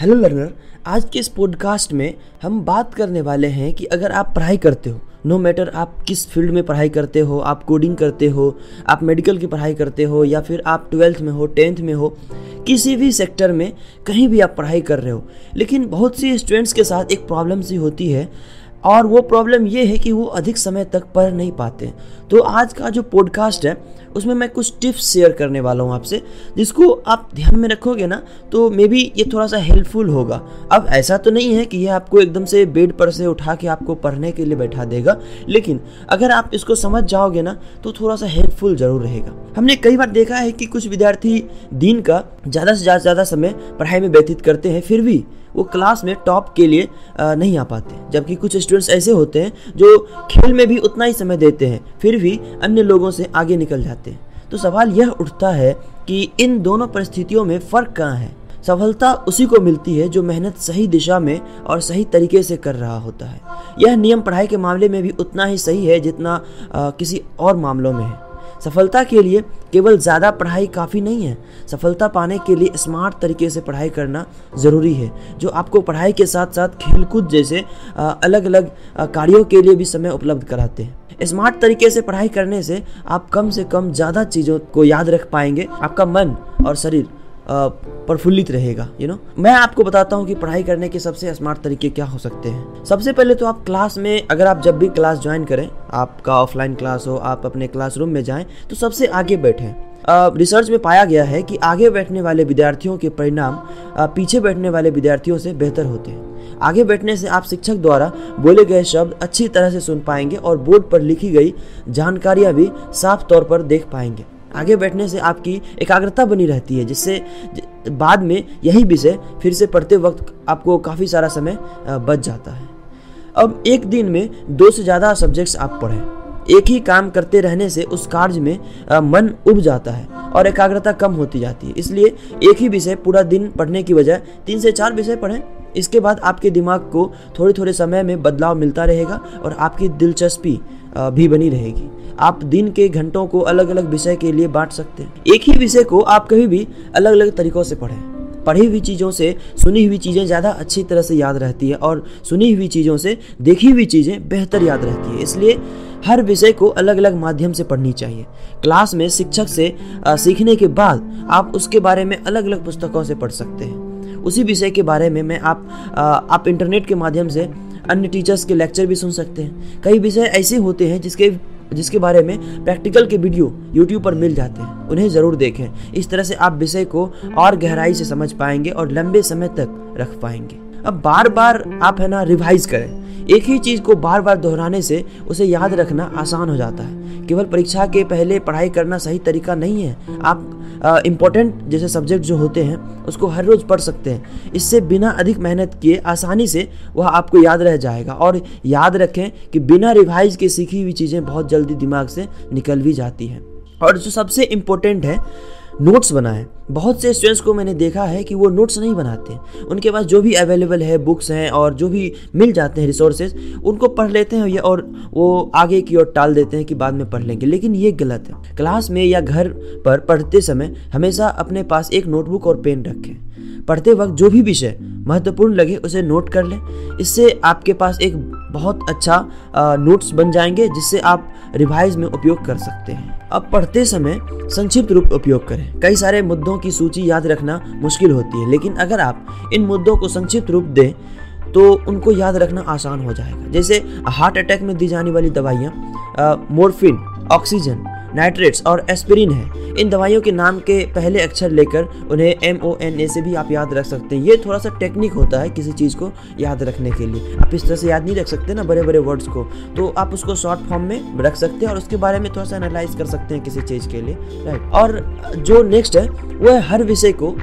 Hello learner आज के इस पॉडकास्ट में हम बात करने वाले हैं कि अगर आप पढ़ाई करते हो नो no मैटर आप किस फ़ील्ड में पढ़ाई करते हो, आप कोडिंग करते हो, आप मेडिकल की पढ़ाई करते हो, या फिर आप ट्वेल्थ में हो टेंथ में हो, किसी भी सेक्टर में कहीं भी आप पढ़ाई कर रहे हो, लेकिन बहुत सी स्टूडेंट्स के साथ एक प्रॉब्लम सी होती है। और वो प्रॉब्लम ये है कि वो अधिक समय तक पढ़ नहीं पाते तो आज का जो पॉडकास्ट है, उसमें मैं कुछ टिप्स शेयर करने वाला हूँ आपसे, जिसको आप ध्यान में रखोगे ना तो मे बी ये थोड़ा सा हेल्पफुल होगा। अब ऐसा तो नहीं है कि ये आपको एकदम से बेड पर से उठा के आपको पढ़ने के लिए बैठा देगा, लेकिन अगर आप इसको समझ जाओगे ना तो थोड़ा सा हेल्पफुल ज़रूर रहेगा। हमने कई बार देखा है कि कुछ विद्यार्थी दिन का ज़्यादा से ज़्यादा समय पढ़ाई में व्यतीत करते हैं, फिर भी वो क्लास में टॉप के लिए नहीं आ पाते। जबकि कुछ स्टूडेंट्स ऐसे होते हैं जो खेल में भी उतना ही समय देते हैं फिर भी अन्य लोगों से आगे निकल जाते हैं। तो सवाल यह उठता है कि इन दोनों परिस्थितियों में फ़र्क कहाँ है? सफलता उसी को मिलती है जो मेहनत सही दिशा में और सही तरीके से कर रहा होता है। यह नियम पढ़ाई के मामले में भी उतना ही सही है जितना आ, किसी और मामलों में है। सफलता के लिए केवल ज़्यादा पढ़ाई काफ़ी नहीं है। सफलता पाने के लिए स्मार्ट तरीके से पढ़ाई करना ज़रूरी है, जो आपको पढ़ाई के साथ साथ खेलकूद जैसे अलग अलग कार्यों के लिए भी समय उपलब्ध कराते हैं। स्मार्ट तरीके से पढ़ाई करने से आप कम से कम ज़्यादा चीज़ों को याद रख पाएँगे। आपका मन और शरीर प्रफुल्लित रहेगा यू नो मैं आपको बताता हूँ कि पढ़ाई करने के सबसे स्मार्ट तरीके क्या हो सकते हैं। सबसे पहले तो आप क्लास में, अगर आप जब भी क्लास ज्वाइन करें, आपका ऑफलाइन क्लास हो, आप अपने क्लासरूम में जाएँ तो सबसे आगे बैठें। रिसर्च में पाया गया है कि आगे बैठने वाले विद्यार्थियों के परिणाम पीछे बैठने वाले विद्यार्थियों से बेहतर होते हैं। आगे बैठने से आप शिक्षक द्वारा बोले गए शब्द अच्छी तरह से सुन पाएँगे और बोर्ड पर लिखी गई जानकारियाँ भी साफ़ तौर पर देख पाएँगे। आगे बैठने से आपकी एकाग्रता बनी रहती है, जिससे बाद में यही विषय फिर से पढ़ते वक्त आपको काफ़ी सारा समय बच जाता है। अब एक दिन में दो से ज़्यादा सब्जेक्ट्स आप पढ़ें। एक ही काम करते रहने से उस कार्य में मन उब जाता है और एकाग्रता कम होती जाती है। इसलिए एक ही विषय पूरा दिन पढ़ने की बजाय तीन से चार विषय पढ़ें। इसके बाद आपके दिमाग को थोड़े थोड़े समय में बदलाव मिलता रहेगा और आपकी दिलचस्पी भी बनी रहेगी। आप दिन के घंटों को अलग अलग विषय के लिए बांट सकते हैं। एक ही विषय को आप कभी भी अलग अलग तरीकों से पढ़ें। पढ़ी हुई चीज़ों से सुनी हुई चीज़ें ज़्यादा अच्छी तरह से याद रहती है और सुनी हुई चीज़ों से देखी हुई चीज़ें बेहतर याद रहती है। इसलिए हर विषय को अलग अलग माध्यम से पढ़नी चाहिए। क्लास में शिक्षक से सीखने के बाद आप उसके बारे में अलग अलग पुस्तकों से पढ़ सकते हैं। उसी विषय के बारे में मैं आप आप इंटरनेट के माध्यम से अन्य टीचर्स के लेक्चर भी सुन सकते हैं। कई विषय ऐसे होते हैं जिसके जिसके बारे में प्रैक्टिकल के वीडियो यूट्यूब पर मिल जाते हैं। उन्हें ज़रूर देखें। इस तरह से आप विषय को और गहराई से समझ पाएँगे और लंबे समय तक रख पाएँगे। अब बार बार आप, है ना रिवाइज करें। एक ही चीज़ को बार बार दोहराने से उसे याद रखना आसान हो जाता है। केवल परीक्षा के पहले पढ़ाई करना सही तरीका नहीं है। आप इम्पोर्टेंट जैसे सब्जेक्ट जो होते हैं, उसको हर रोज़ पढ़ सकते हैं। इससे बिना अधिक मेहनत किए आसानी से वह आपको याद रह जाएगा। और याद रखें कि बिना रिवाइज के सीखी हुई चीज़ें बहुत जल्दी दिमाग से निकल भी जाती हैं। और जो सबसे इम्पोर्टेंट है नोट्स बनाएँ। बहुत से स्टूडेंट्स को मैंने देखा है कि वो नोट्स नहीं बनाते। उनके पास जो भी अवेलेबल है बुक्स हैं और जो भी मिल जाते हैं रिसोर्सेज उनको पढ़ लेते हैं और वो आगे की ओर टाल देते हैं कि बाद में पढ़ लेंगे। लेकिन ये गलत है। क्लास में या घर पर पढ़ते समय हमेशा अपने पास एक नोटबुक और पेन रखें। पढ़ते वक्त जो भी विषय महत्वपूर्ण लगे, उसे नोट कर लें। इससे आपके पास एक बहुत अच्छा नोट्स बन जाएँगे, जिससे आप रिवाइज में उपयोग कर सकते हैं। अब पढ़ते समय संक्षिप्त रूप उपयोग करें। कई सारे मुद्दों की सूची याद रखना मुश्किल होती है, लेकिन अगर आप इन मुद्दों को संक्षिप्त रूप दें तो उनको याद रखना आसान हो जाएगा। जैसे हार्ट अटैक में दी जाने वाली दवाइयाँ मोरफिन, ऑक्सीजन नाइट्रेट्स और एस्पिरिन है। इन दवाइयों के नाम के पहले अक्षर लेकर उन्हें एम ओ एन ए से भी आप याद रख सकते हैं। ये थोड़ा सा टेक्निक होता है किसी चीज़ को याद रखने के लिए। आप इस तरह से याद नहीं रख सकते ना बड़े बड़े वर्ड्स को। तो आप उसको शॉर्ट फॉर्म में रख सकते हैं और उसके बारे में थोड़ा सा एनालाइज कर सकते हैं किसी चीज़ के लिए। राइट। और जो नेक्स्ट है, वह हर विषय को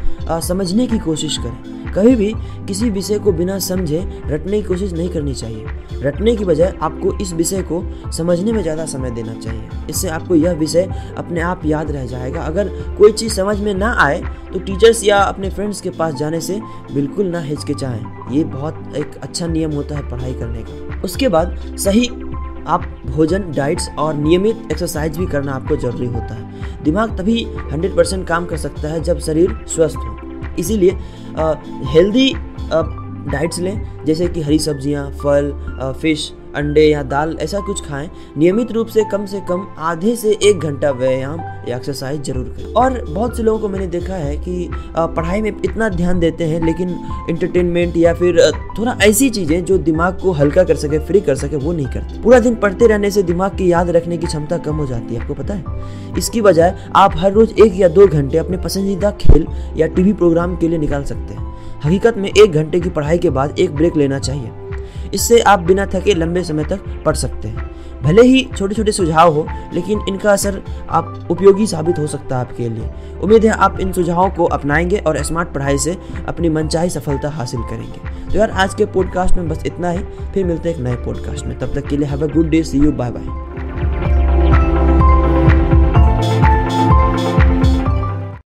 समझने की कोशिश करें। कभी भी किसी विषय को बिना समझे रटने की कोशिश नहीं करनी चाहिए। रटने की बजाय आपको इस विषय को समझने में ज़्यादा समय देना चाहिए। इससे आपको यह विषय अपने आप याद रह जाएगा। अगर कोई चीज़ समझ में ना आए तो टीचर्स या अपने फ्रेंड्स के पास जाने से बिल्कुल ना हिचकिचाएँ। ये बहुत एक अच्छा नियम होता है पढ़ाई करने का। उसके बाद सही आप भोजन डाइट्स और नियमित एक्सरसाइज भी करना आपको ज़रूरी होता है। दिमाग तभी 100 परसेंट काम कर सकता है जब शरीर स्वस्थ हो। इसीलिए हेल्दी डाइट्स लें जैसे कि हरी सब्ज़ियाँ फल फ़िश अंडे या दाल, ऐसा कुछ खाएँ। नियमित रूप से कम से कम आधे से एक घंटा व्यायाम या एक्सरसाइज ज़रूर करें। और बहुत से लोगों को मैंने देखा है कि पढ़ाई में इतना ध्यान देते हैं, लेकिन इंटरटेनमेंट या फिर थोड़ा ऐसी चीज़ें जो दिमाग को हल्का कर सके फ्री कर सके, वो नहीं करते। पूरा दिन पढ़ते रहने से दिमाग की याद रखने की क्षमता कम हो जाती है, आपको पता है? इसकी बजाय आप हर रोज एक या दो घंटे अपने पसंदीदा खेल या टीवी प्रोग्राम के लिए निकाल सकते हैं। हकीकत में एक घंटे की पढ़ाई के बाद एक ब्रेक लेना चाहिए। इससे आप बिना थके लंबे समय तक पढ़ सकते हैं। भले ही छोटे छोटे सुझाव हो, लेकिन इनका असर आप उपयोगी साबित हो सकता है आपके लिए। उम्मीद है आप इन सुझावों को अपनाएँगे और स्मार्ट पढ़ाई से अपनी मनचाही सफलता हासिल करेंगे। तो यार, आज के पॉडकास्ट में बस इतना ही। फिर मिलते हैं एक नए पॉडकास्ट में। तब तक के लिए have a good day see you bye bye